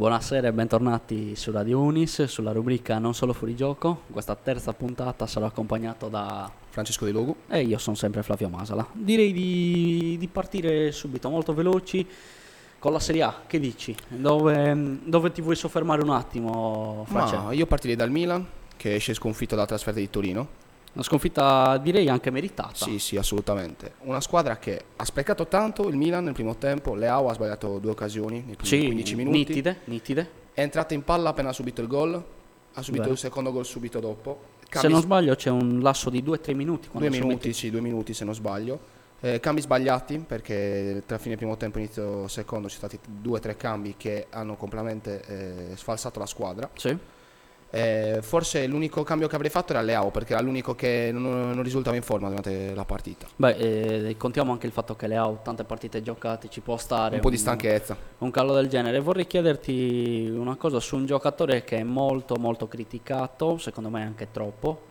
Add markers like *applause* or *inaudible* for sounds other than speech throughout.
Buonasera e bentornati su Radio Unis, sulla rubrica Non solo fuori gioco. Questa terza puntata sarò accompagnato da... Francesco De Lugu. E io sono sempre Flavio Masala. Direi di, di partire subito, molto veloci, con la Serie A. Che dici? Dove, dove ti vuoi soffermare un attimo, Francesco? Io partirei dal Milan, che esce sconfitto dalla trasferta di Torino. Una sconfitta direi anche meritata. Sì, sì, assolutamente. Una squadra che ha sprecato tanto il Milan nel primo tempo. Leao ha sbagliato due occasioni nei primi Sì, 15 minuti. nitide, nitide. È entrata in palla appena ha subito il gol. Ha subito Vero. il secondo gol subito dopo. Se Cambi- non sbaglio c'è un lasso di 2-3 minuti. due minuti, sì, due minuti se non sbaglio. Eh, cambi sbagliati perché tra fine primo tempo e inizio secondo ci sono stati due o tre cambi che hanno completamente eh, sfalsato la squadra. Sì. Eh, forse l'unico cambio che avrei fatto era Leao perché era l'unico che non, non risultava in forma durante la partita. Beh, eh, contiamo anche il fatto che le ha tante partite giocate, ci può stare Un po' di stanchezza. un callo del genere. Vorrei chiederti una cosa su un giocatore che è molto molto criticato, secondo me anche troppo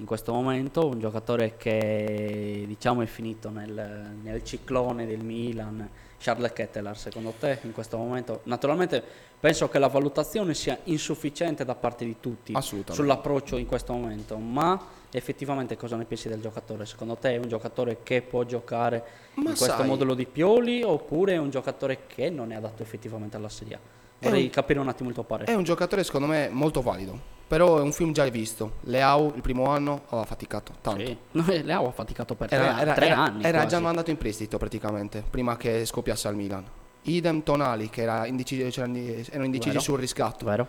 in questo momento, un giocatore che diciamo è finito nel, nel ciclone del Milan, Charles Kettelar, secondo te in questo momento? Naturalmente penso che la valutazione sia insufficiente da parte di tutti sull'approccio in questo momento, ma effettivamente cosa ne pensi del giocatore? Secondo te è un giocatore che può giocare Ma in questo sai- modulo di Pioli oppure è un giocatore che non è adatto effettivamente alla Serie A? Vorrei un- capire un attimo il tuo parere. È un giocatore secondo me molto valido, però è un film già visto. Leao il primo anno aveva faticato tanto. Sì. *laughs* No, eh, Leao ha faticato per tre, Era, era- tre era- anni. era quasi. già mandato in prestito praticamente, prima che scoppiasse al Milan. Idem Tonali che era indecisi- erano indecisi Vero. sul riscatto. Vero?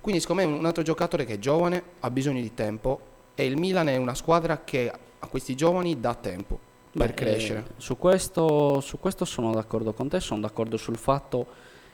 Quindi secondo me un altro giocatore che è giovane, ha bisogno di tempo e il Milan è una squadra che a questi giovani dà tempo per Beh, crescere. eh, su, questo, su questo sono d'accordo con te, sono d'accordo sul fatto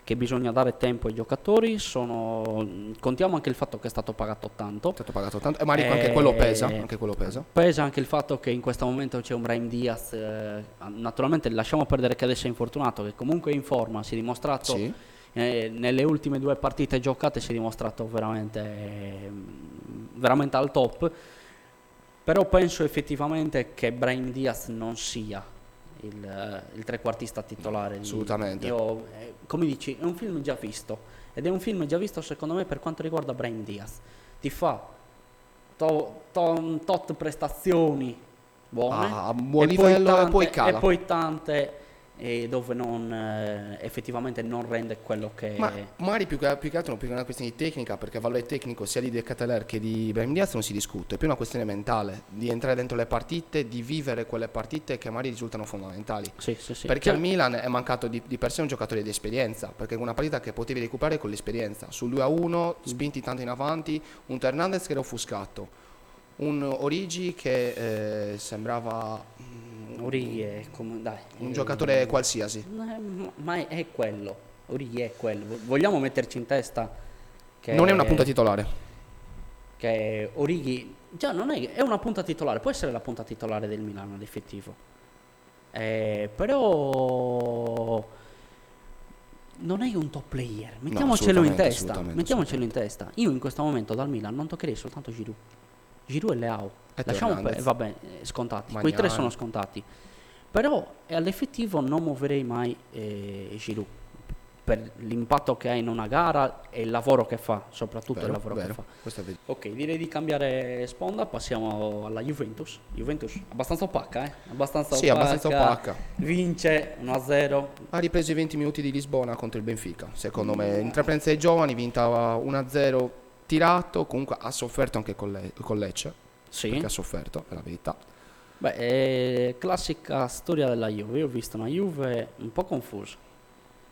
che bisogna dare tempo ai giocatori, sono- contiamo anche il fatto che è stato pagato tanto. È stato pagato tanto e magari anche Eh, quello pesa, anche quello pesa. Pesa anche il fatto che in questo momento c'è un Brahim Diaz, eh, naturalmente lasciamo perdere che adesso è infortunato, che comunque è in forma, si è dimostrato Sì. eh, nelle ultime due partite giocate si è dimostrato veramente, eh, veramente al top. Però penso effettivamente che Brahim Diaz non sia il, il trequartista titolare. di- assolutamente. Io, eh, come dici, è un film già visto. Ed è un film già visto secondo me per quanto riguarda Brahim Diaz. Ti fa to- to- tot prestazioni buone. Ah, a buon livello e tante- poi cala. E poi tante eh, dove non, eh, effettivamente non rende quello che... Ma magari più che, più che altro non più che una questione di tecnica, perché il valore tecnico sia di De Cateler che di Brahim Diaz non si discute, è più una questione mentale, di entrare dentro le partite, di vivere quelle partite che magari risultano fondamentali. Sì, sì, sì. perché Cioè, al Milan è mancato di, di per sé un giocatore di esperienza, perché è una partita che potevi recuperare con l'esperienza. Sul 2 a 1, spinti tanto in avanti, un Hernandez che era offuscato, un Origi che eh, sembrava Orighi è come... Dai. un eh, giocatore qualsiasi. eh, *laughs* Ma è, quello. Orighi è quello. Vogliamo metterci in testa che... Non è una punta titolare. Che Orighi... Già, non è... È una punta titolare. Può essere la punta titolare del Milano, ad effettivo. Eh, però... Non è un top player. Mettiamocelo in assolutamente, testa. assolutamente, Mettiamocelo in testa. Io in questo momento dal Milan non toccherei soltanto Giroud. Giroud e Leao. Lasciamo per, vabbè, eh, scontati. Quei tre Magnani. sono scontati. Però eh, all'effettivo non muoverei mai eh, Giroud per l'impatto che ha in una gara e il lavoro che fa, soprattutto il Vero, lavoro vero. che fa. Ok, direi di cambiare sponda, passiamo alla Juventus. Juventus abbastanza opacca, eh? Abbastanza Sì, abbastanza opacca. Vince 1-0. Ha ripreso i 20 minuti di Lisbona contro il Benfica, secondo me. Intraprendenza dei giovani, vinta 1-0 tirato, comunque ha sofferto anche con, le- con Lecce, Sì. perché ha sofferto, è la verità. Beh, è classica storia della Juve. Io ho visto una Juve un po' confusa,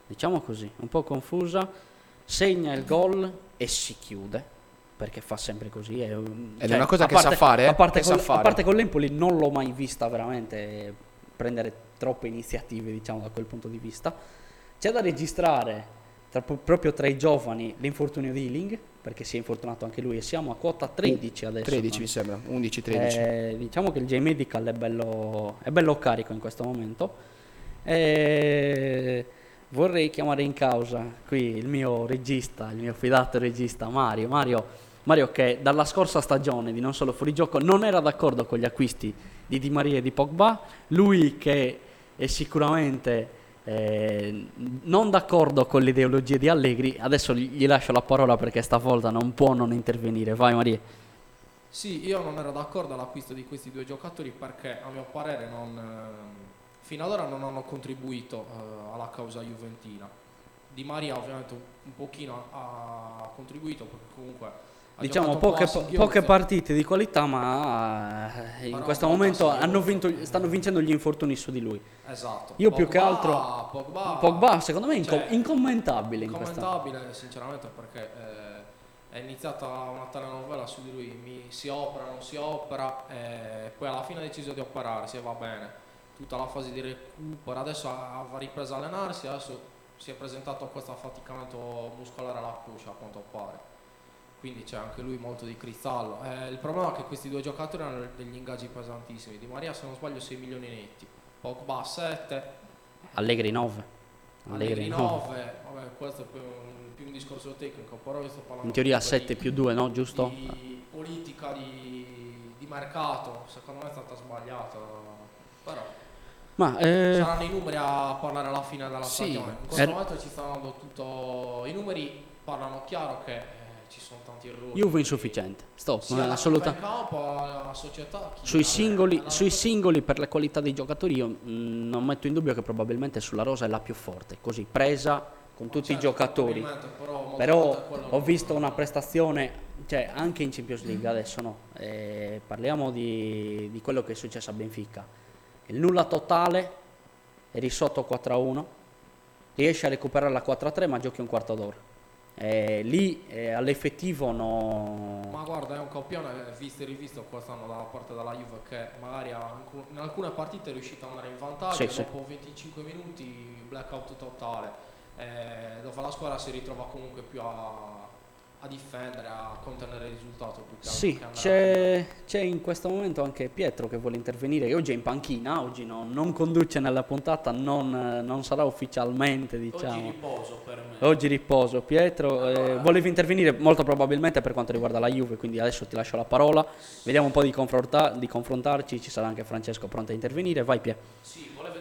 diciamo così, un po' confusa. Segna il gol e si chiude, perché fa sempre così. È, Ed è una cosa a che sa fare, A parte, che sa col, a fare. parte con l'Empoli non l'ho mai vista veramente prendere troppe iniziative, diciamo, da quel punto di vista. C'è da registrare tra- proprio tra i giovani l'infortunio di Ealing, perché si è infortunato anche lui e siamo a quota 13 adesso. 13 no? mi sembra, 11-13. Eh, diciamo che il J-Medical è bello, è bello carico in questo momento. Eh, vorrei chiamare in causa qui il mio regista, il mio fidato regista Mario. Mario, Mario che dalla scorsa stagione di Non Solo Fuorigioco non era d'accordo con gli acquisti di Di Maria e di Pogba. Lui che è sicuramente eh, non d'accordo con le ideologie di Allegri, adesso gli lascio la parola perché stavolta non può non intervenire. Vai Maria. Sì, io non ero d'accordo all'acquisto di questi due giocatori perché a mio parere non, eh, fino ad ora non hanno contribuito eh, alla causa juventina. Di Maria ovviamente un, pochino ha contribuito perché comunque diciamo poche, poche partite di qualità ma eh, in Però questo momento vinto, stanno vincendo gli infortuni su di lui. Esatto. Io più che Pogba- altro- Pogba, Pogba secondo me è cioè, incommentabile in questa... Commentabile sinceramente perché eh, è iniziata una telenovela su di lui, mi, si opera, non si opera, e poi alla fine ha deciso di operarsi e va bene. Tutta la fase di recupero, adesso ha, ripreso a allenarsi, adesso si è presentato a questo affaticamento muscolare alla cucia a quanto pare. Quindi c'è anche lui molto di cristallo. Eh, il problema è che questi due giocatori hanno degli ingaggi pesantissimi. Di Maria se non sbaglio 6 milioni netti, Pogba 7, Allegri 9. Allegri Allegri 9. 9, vabbè, questo è più un, più un discorso tecnico, però io sto parlando In teoria comunque 7 di- più 2, no? Giusto? Di politica di, di mercato, secondo me è stata sbagliata. Però Ma eh, saranno i numeri a parlare alla fine della Sì, stagione. In questo eh, momento ci stanno dando tutto. I numeri parlano chiaro che eh, ci sono tanti errori. Juve insufficiente. Stop, Sia non è la assoluta. campo, la società. Sui singoli, ha- sui singoli per le qualità dei giocatori io mh, non metto in dubbio che probabilmente sulla rosa è la più forte, così presa con tutti i certo, giocatori. probabilmente, Però, Però è ho visto una prestazione, cioè anche in Champions League adesso no, Eh, parliamo di, di quello che è successo a Benfica. Il nulla totale, eri sotto 4-1, riesci a recuperare la 4-3 ma giochi un quarto d'ora. Eh, lì eh, all'effettivo no... Ma guarda, è un campione visto e rivisto quest'anno dalla parte della Juve che magari in alcune partite è riuscito ad andare in vantaggio Sì, e sì. dopo 25 minuti blackout totale, eh, dove la squadra si ritrova comunque più a, a difendere, a contenere il risultato più che Sì, c'è, c'è in questo momento anche Pietro che vuole intervenire, che oggi è in panchina, oggi no- non conduce nella puntata, non, eh, non sarà ufficialmente, Oggi diciamo. riposo per me. Oggi riposo. Pietro, eh, Allora. volevi intervenire molto probabilmente per quanto riguarda la Juve, quindi adesso ti lascio la parola. Vediamo un po' di, confronta- di confrontarci, ci sarà anche Francesco pronto a intervenire. Vai Pie. Sì, volevo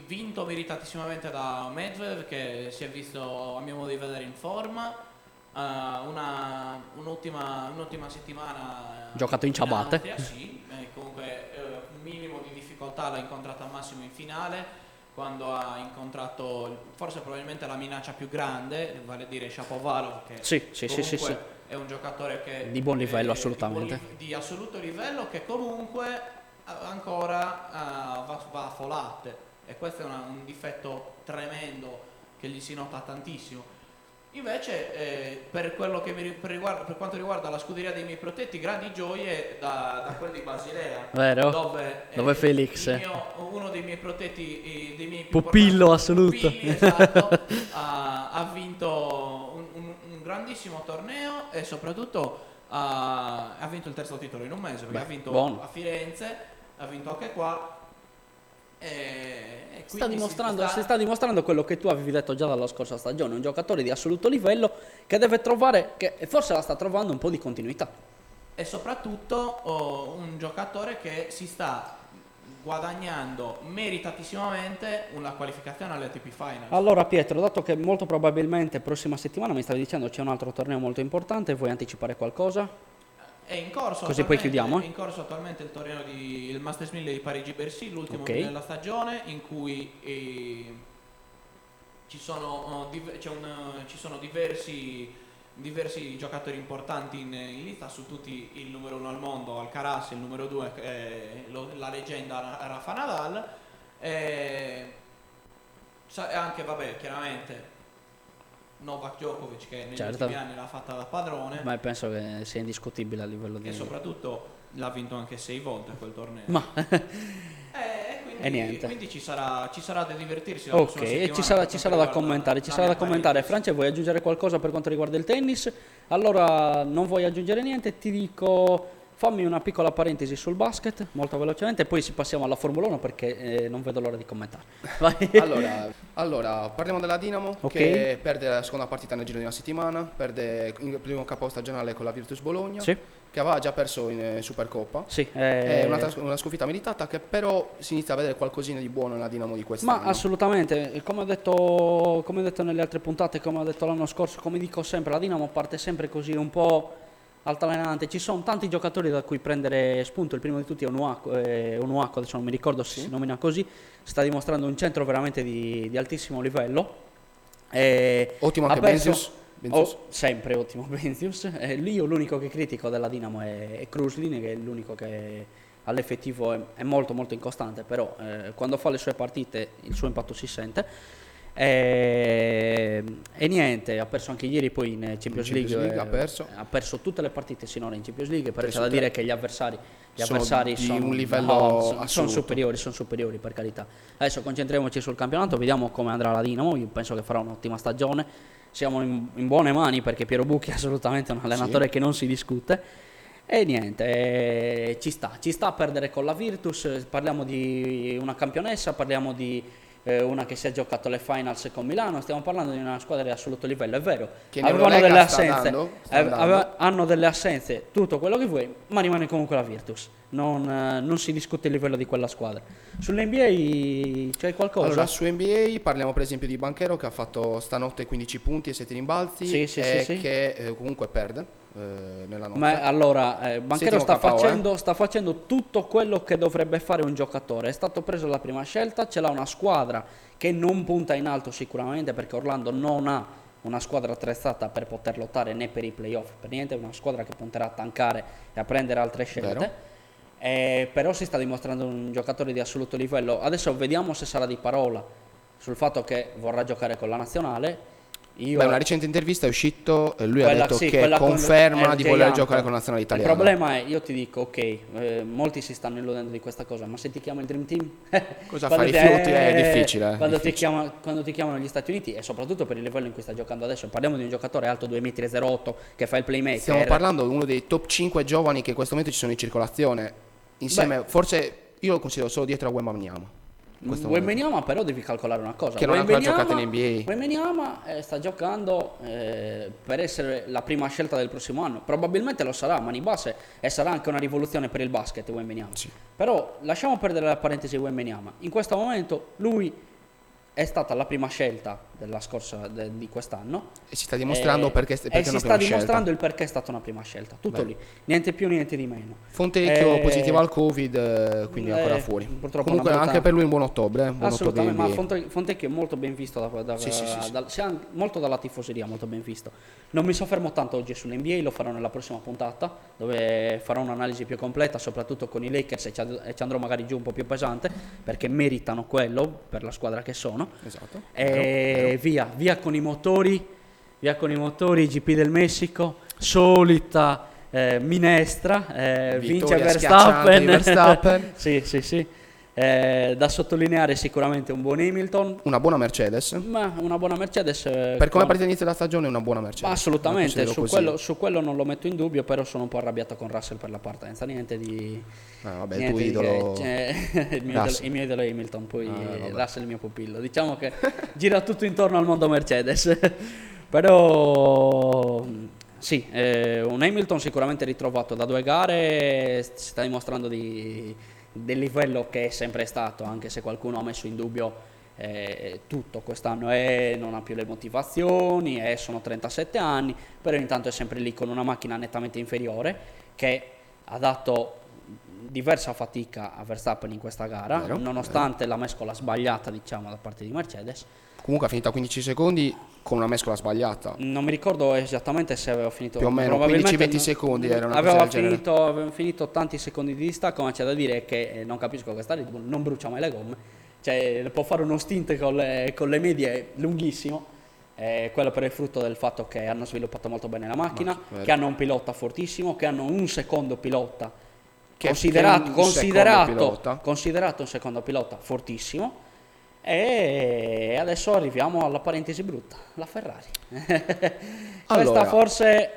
vinto meritatissimamente da Medvedev che si è visto a mio modo di vedere in forma. eh, una, un'ottima, un'ottima settimana eh, Giocato in ciabatte. Austria, sì, eh, comunque un minimo di difficoltà l'ha incontrata al massimo in finale quando ha incontrato forse probabilmente la minaccia più grande, vale a dire Shapovalov che Sì, sì, sì, sì, è un giocatore che Di buon livello, eh, assolutamente. Di, di assoluto livello che comunque ancora eh, va, va a folate e questo è una- un difetto tremendo che gli si nota tantissimo. Invece eh, per, quello che mi per, riguarda- per quanto riguarda la scuderia dei miei protetti, grandi gioie da, da quel di Basilea. Vero? Dove, eh, Dove Felix. il mio- uno dei miei protetti, eh, dei miei Pupillo assoluto. Pupilli, esatto, *laughs* ha, ha vinto un, un- un grandissimo torneo e soprattutto ha, ha vinto il terzo titolo in un mese perché Beh, ha vinto buono. a Firenze, ha vinto anche qua. E, e Sta si sta- si sta dimostrando quello che tu avevi detto già dalla scorsa stagione, un giocatore di assoluto livello che deve trovare, che forse la sta trovando un po' di continuità. e soprattutto oh, un giocatore che si sta guadagnando meritatissimamente una qualificazione alle ATP Finals. Allora Pietro, dato che molto probabilmente prossima settimana mi stavi dicendo c'è un altro torneo molto importante, vuoi anticipare qualcosa? È in corso Così poi attualmente- chiudiamo, eh? È in corso attualmente il torneo di il Masters 1000 di Parigi-Bercy, l'ultimo Ok. della stagione in cui eh, ci sono, c'è un, eh, ci sono diversi, diversi giocatori importanti in, in lista, su tutti il numero uno al mondo, Alcaraz, il numero due, eh, lo- la leggenda Ra- Rafa Nadal. E sa- e anche, vabbè, chiaramente Novak Djokovic che negli Certo. ultimi anni l'ha fatta da padrone. Ma penso che sia indiscutibile a livello di... E soprattutto l'ha vinto anche sei volte quel torneo. Ma *laughs* Eh, quindi, E niente. quindi ci sarà, ci sarà da divertirsi. ok, settimana ci sarà, ci sarà da commentare, ci sarà da commentare. Francia, vuoi aggiungere qualcosa per quanto riguarda il tennis? Allora non vuoi aggiungere niente, ti dico fammi una piccola parentesi sul basket, molto velocemente, e poi si passiamo alla Formula 1 perché eh, non vedo l'ora di commentare. *laughs* Allora, allora, parliamo della Dinamo Ok. che perde la seconda partita nel giro di una settimana, perde il primo capo stagionale con la Virtus Bologna, Sì, che aveva già perso in eh, Supercoppa. sì. È eh, una, tras- una sconfitta meritata che però si inizia a vedere qualcosina di buono nella Dinamo di quest'anno. Ma assolutamente, come ho, detto, come ho detto nelle altre puntate, come ho detto l'anno scorso, come dico sempre, la Dinamo parte sempre così un po' altalenante. Ci sono tanti giocatori da cui prendere spunto. Il primo di tutti è Onuaku, eh, Onuaku, adesso non mi ricordo se si nomina così, sta dimostrando un centro veramente di, di altissimo livello. E Ottimo anche perso- Benzius. Benzius. Oh, sempre ottimo Benzius. Eh, lì io l'unico che critico della Dinamo è, è Kruslin, che è l'unico che all'effettivo è, è molto molto incostante, però eh, quando fa le sue partite il suo impatto si sente. E, e niente, ha perso anche ieri poi in Champions, Champions League, League eh, ha perso. ha perso tutte le partite sinora in Champions League, però c'è da dire che gli avversari, gli Sono avversari sono, un livello no, sono- sono superiori, sono superiori per carità. Adesso concentriamoci sul campionato, vediamo come andrà la Dinamo, io penso che farà un'ottima stagione, siamo in, in buone mani perché Piero Bucchi è assolutamente un allenatore che non si discute. E niente, eh, ci sta, ci sta a perdere con la Virtus, eh, parliamo di una campionessa, parliamo di eh, una che si è giocato le finals con Milano, stiamo parlando di una squadra di assoluto livello, è vero, Che avevano delle assenze, andando, eh, andando. aveva- hanno delle assenze, tutto quello che vuoi, ma rimane comunque la Virtus, non, eh, non si discute il livello di quella squadra. Sull'NBA c'è qualcosa? Allora, su NBA parliamo per esempio di Banchero che ha fatto stanotte 15 punti e 7 rimbalzi Sì, sì, e sì, sì. che eh, comunque perde eh, nella notte. Ma allora, eh, Banchero sta KO, eh. facendo, sta facendo tutto quello che dovrebbe fare un giocatore. È stato preso la prima scelta, ce l'ha una squadra che non punta in alto sicuramente perché Orlando non ha una squadra attrezzata per poter lottare né per i playoff, per niente, è una squadra che punterà a tankare e a prendere altre scelte. Eh, però si sta dimostrando un giocatore di assoluto livello. Adesso vediamo se sarà di parola sul fatto che vorrà giocare con la nazionale. Io Beh, una recente intervista è uscito e lui ha quella- detto sì, che con conferma RJ di voler giocare con la nazionale italiana. Il problema è, io ti dico, ok, eh, molti si stanno illudendo di questa cosa, ma se ti chiama il Dream Team... *laughs* Cosa quando fare i ti- fiuti è difficile, eh, Quando, Ti difficile. chiama- quando ti chiamano gli Stati Uniti, e soprattutto per il livello in cui sta giocando adesso, parliamo di un giocatore alto 2,08 m che fa il playmaker. Stiamo parlando di uno dei top 5 giovani che in questo momento ci sono in circolazione. Insieme, forse io lo considero solo dietro a Wembanyama. Questo Wembanyama però devi calcolare una cosa. Che non ha ancora giocato in NBA. Wembanyama eh, sta giocando eh, per essere la prima scelta del prossimo anno. Probabilmente lo sarà, ma di base e sarà anche una rivoluzione per il basket Wembanyama. Sì. Però lasciamo perdere la parentesi Wembanyama. In questo momento lui è stata la prima scelta della scorsa de- di quest'anno E si sta dimostrando Eh, perché, perché e si sta dimostrando scelta. il perché è stata una prima scelta. Tutto Beh. lì, niente più, niente di meno. Fontecchio Eh, positivo al Covid, eh, quindi è ancora eh, fuori. purtroppo Comunque brutta- anche per lui un buon ottobre. eh, buon Assolutamente, ma ottobre. Fonte- Fontecchio è molto ben visto da, da- Sì, sì, sì, dal- sia molto dalla tifoseria, molto ben visto. Non mi soffermo tanto oggi sull'NBA, lo farò nella prossima puntata, dove farò un'analisi più completa, soprattutto con i Lakers e ci, e ci andrò magari giù un po' più pesante, perché meritano quello per la squadra che sono. Esatto. E via, via con i motori, via con i motori, GP del Messico, solita eh, minestra, eh, vince Verstappen. Verstappen. *laughs* sì, sì, sì. Eh, da sottolineare sicuramente un buon Hamilton, Una buona Mercedes. ma una buona Mercedes. eh, Per come con- partita all'inizio della stagione una buona Mercedes. ma assolutamente, su quello, su quello non lo metto in dubbio, però sono un po' arrabbiato con Russell per la partenza, niente di... Ah, vabbè, il niente tuo di idolo. cioè, *laughs* il, mio idolo, il mio idolo è Hamilton, poi Ah. Russell è il mio pupillo. Diciamo che *laughs* gira tutto intorno al mondo Mercedes. *laughs* Però sì, eh, un Hamilton sicuramente ritrovato da due gare, si sta dimostrando di, del livello che è sempre stato, anche se qualcuno ha messo in dubbio eh, tutto quest'anno e non ha più le motivazioni, e sono 37 anni, però intanto è sempre lì con una macchina nettamente inferiore che ha dato diversa fatica a Verstappen in questa gara, Vero, nonostante la mescola sbagliata diciamo da parte di Mercedes. Comunque ha finito a 15 secondi con una mescola sbagliata. Non mi ricordo esattamente se aveva finito Più o meno probabilmente 15-20 no- secondi era una cosa aveva genere. finito, aveva finito tanti secondi di distacco, ma c'è da dire che eh, non capisco questa Red Bull non brucia mai le gomme. Cioè, può fare uno stint con le, con le medie lunghissimo. Eh, quello per il frutto del fatto che hanno sviluppato molto bene la macchina, Ma- vero. che hanno un pilota fortissimo, che hanno un secondo pilota Che- considerato, che un considerato, secondo pilota. considerato un secondo pilota fortissimo. E adesso arriviamo alla parentesi brutta, la Ferrari. *laughs* questa, Allora. forse,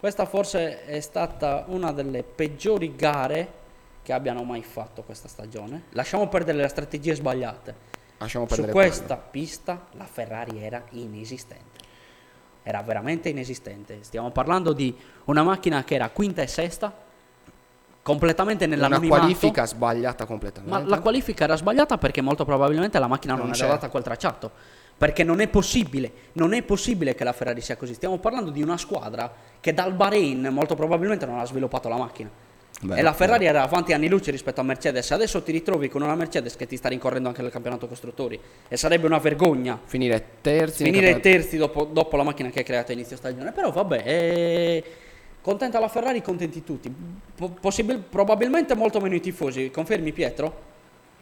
questa forse è stata una delle peggiori gare che abbiano mai fatto questa stagione. Lasciamo perdere le strategie sbagliate. Lasciamo Su questa pista la Ferrari era inesistente. Era veramente inesistente. Stiamo parlando di una macchina che era quinta e sesta, completamente quello. Una nell'anonimato. qualifica sbagliata completamente. Ma la qualifica era sbagliata perché molto probabilmente la macchina non, Non era data a quel tracciato. Perché non è possibile, non è possibile che la Ferrari sia così. Stiamo parlando di una squadra che dal Bahrain molto probabilmente non ha sviluppato la macchina. Beh, e la Ferrari era avanti anni luce rispetto a Mercedes. Adesso ti ritrovi con una Mercedes che ti sta rincorrendo anche nel campionato costruttori. E sarebbe una vergogna finire terzi finire terzi dopo, dopo la macchina che hai creato a inizio stagione. Però vabbè, eh, contenta la Ferrari, contenti tutti. Po- possibil- probabilmente molto meno i tifosi. Confermi Pietro?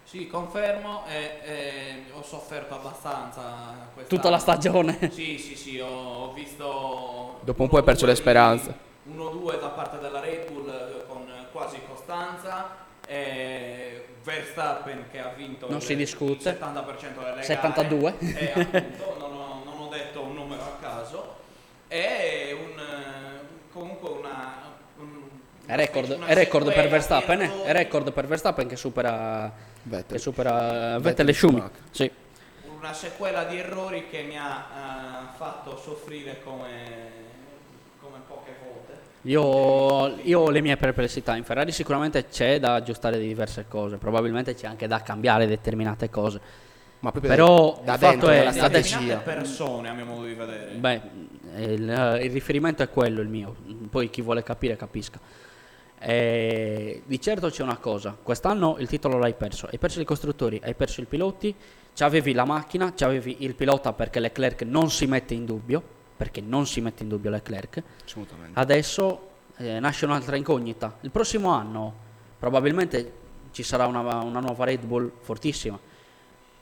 Sì, confermo e, e ho sofferto abbastanza quest'anno. Tutta la stagione. Sì, sì, sì, ho, ho visto... Dopo un po' hai perso le speranze. 1-2 da parte della Red Bull eh, con quasi costanza e Verstappen che ha vinto Non il, si discute. il 70% delle 72. gare e appunto non ho, non ho detto un numero a caso e un, eh, comunque una... un- È record, è record per Verstappen, eh? È record per Verstappen che supera, Vettel. che supera Vettel e. Schumacher. Sì. una sequela di errori che mi ha eh, fatto soffrire come, come poche volte. Io, io ho le mie perplessità. In Ferrari sicuramente c'è da aggiustare diverse cose, probabilmente c'è anche da cambiare determinate cose. Ma proprio Però da il fatto è- strategia. Determinate persone a mio modo di vedere. Beh, il, il riferimento è quello il mio, poi chi vuole capire capisca. Eh, di certo c'è una cosa, quest'anno il titolo l'hai perso, hai perso i costruttori, hai perso i piloti, avevi la macchina, avevi il pilota perché Leclerc non si mette in dubbio, perché non si mette in dubbio Leclerc, Assolutamente. adesso eh, nasce un'altra incognita. Il prossimo anno probabilmente ci sarà una, una nuova Red Bull fortissima,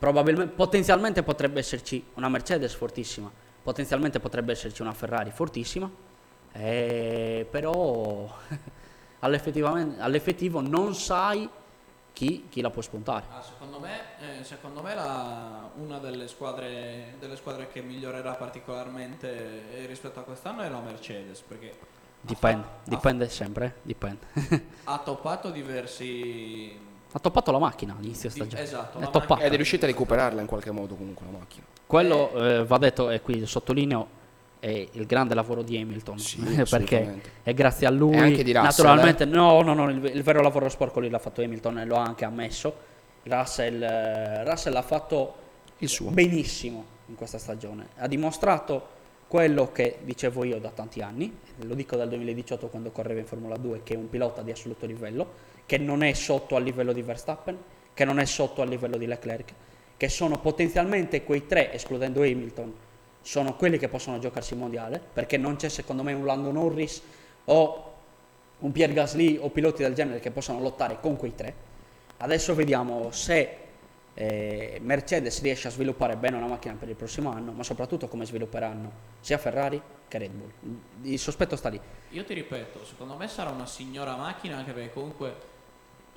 Probabilmente, potenzialmente potrebbe esserci una Mercedes fortissima, potenzialmente potrebbe esserci una Ferrari fortissima, eh, però *laughs* all'effettivo non sai chi, chi la può spuntare. Ah, secondo me, eh, secondo me la- una delle squadre, delle squadre che migliorerà particolarmente eh, rispetto a quest'anno è la Mercedes perché ha Dipende, fa- ha dipende sempre, eh, dipende. *laughs* ha toppato diversi, Ha toppato la macchina all'inizio Di- stagione. esatto, È. Ed è riuscita a recuperarla in qualche modo comunque la macchina. Quello eh, va detto, e qui sottolineo, il grande lavoro di Hamilton. Sì, *laughs* perché è grazie a lui. Russell, eh. Naturalmente, no, no, no, il, il vero lavoro sporco lì l'ha fatto Hamilton e lo ha anche ammesso. Russell, eh, Russell ha fatto Il suo. benissimo in questa stagione. Ha dimostrato quello che dicevo io da tanti anni, lo dico dal 2018 quando correva in Formula 2, che è un pilota di assoluto livello, che non è sotto al livello di Verstappen, che non è sotto al livello di Leclerc, che sono potenzialmente quei tre, escludendo Hamilton, sono quelli che possono giocarsi il mondiale, perché non c'è secondo me un Lando Norris o un Pierre Gasly o piloti del genere che possano lottare con quei tre. Adesso vediamo se eh, Mercedes riesce a sviluppare bene una macchina per il prossimo anno, ma soprattutto come svilupperanno sia Ferrari che Red Bull. Il sospetto sta lì. Io ti ripeto, secondo me sarà una signora macchina anche perché comunque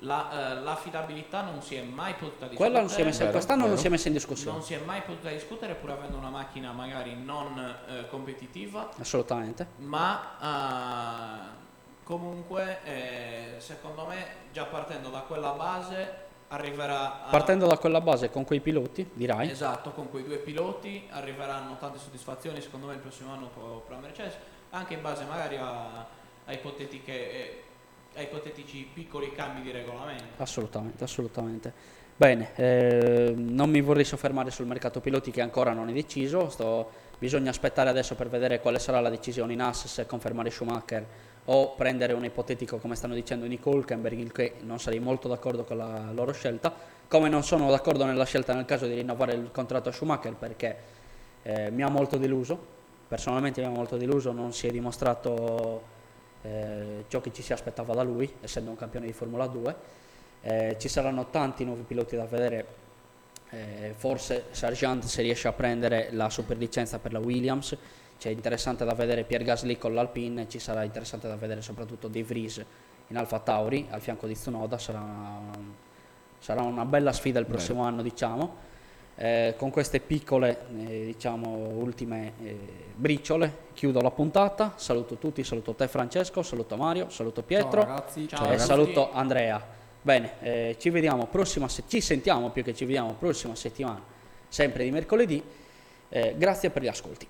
la, eh, l'affidabilità non si è mai potuta discutere. Quella non si è messa, Vero, quest'anno non vero. si è messa in discussione. Non si è mai potuta discutere pur avendo una macchina magari non eh, competitiva, Assolutamente. ma eh, comunque eh, secondo me già partendo da quella base arriverà a... Partendo da quella base con quei piloti, dirai, Esatto, con quei due piloti arriveranno tante soddisfazioni secondo me il prossimo anno per per la Mercedes, anche in base magari a, a ipotetiche, eh, a ipotetici piccoli cambi di regolamento. assolutamente, assolutamente. Bene, eh, non mi vorrei soffermare sul mercato piloti che ancora non è deciso, sto- bisogna aspettare adesso per vedere quale sarà la decisione in AS, se confermare Schumacher o prendere un ipotetico, come stanno dicendo, Nico Hülkenberg, il che non sarei molto d'accordo con la loro scelta, come non sono d'accordo nella scelta nel caso di rinnovare il contratto a Schumacher perché eh, mi ha molto deluso, personalmente mi ha molto deluso, non si è dimostrato eh, ciò che ci si aspettava da lui, essendo un campione di Formula 2. Eh, ci saranno tanti nuovi piloti da vedere, eh, forse Sargent se riesce a prendere la superlicenza per la Williams, c'è interessante da vedere Pierre Gasly con l'Alpine, ci sarà interessante da vedere soprattutto De Vries in Alfa Tauri al fianco di Tsunoda, sarà, sarà una bella sfida il prossimo anno diciamo. Eh, con queste piccole eh, diciamo ultime eh, briciole chiudo la puntata, saluto tutti, saluto te Francesco, saluto Mario, saluto Pietro Ciao ragazzi. Ciao, e ragazzi. saluto Andrea. Bene, eh, ci vediamo prossima se- ci sentiamo più che ci vediamo prossima settimana, sempre di mercoledì. Eh, grazie per gli ascolti.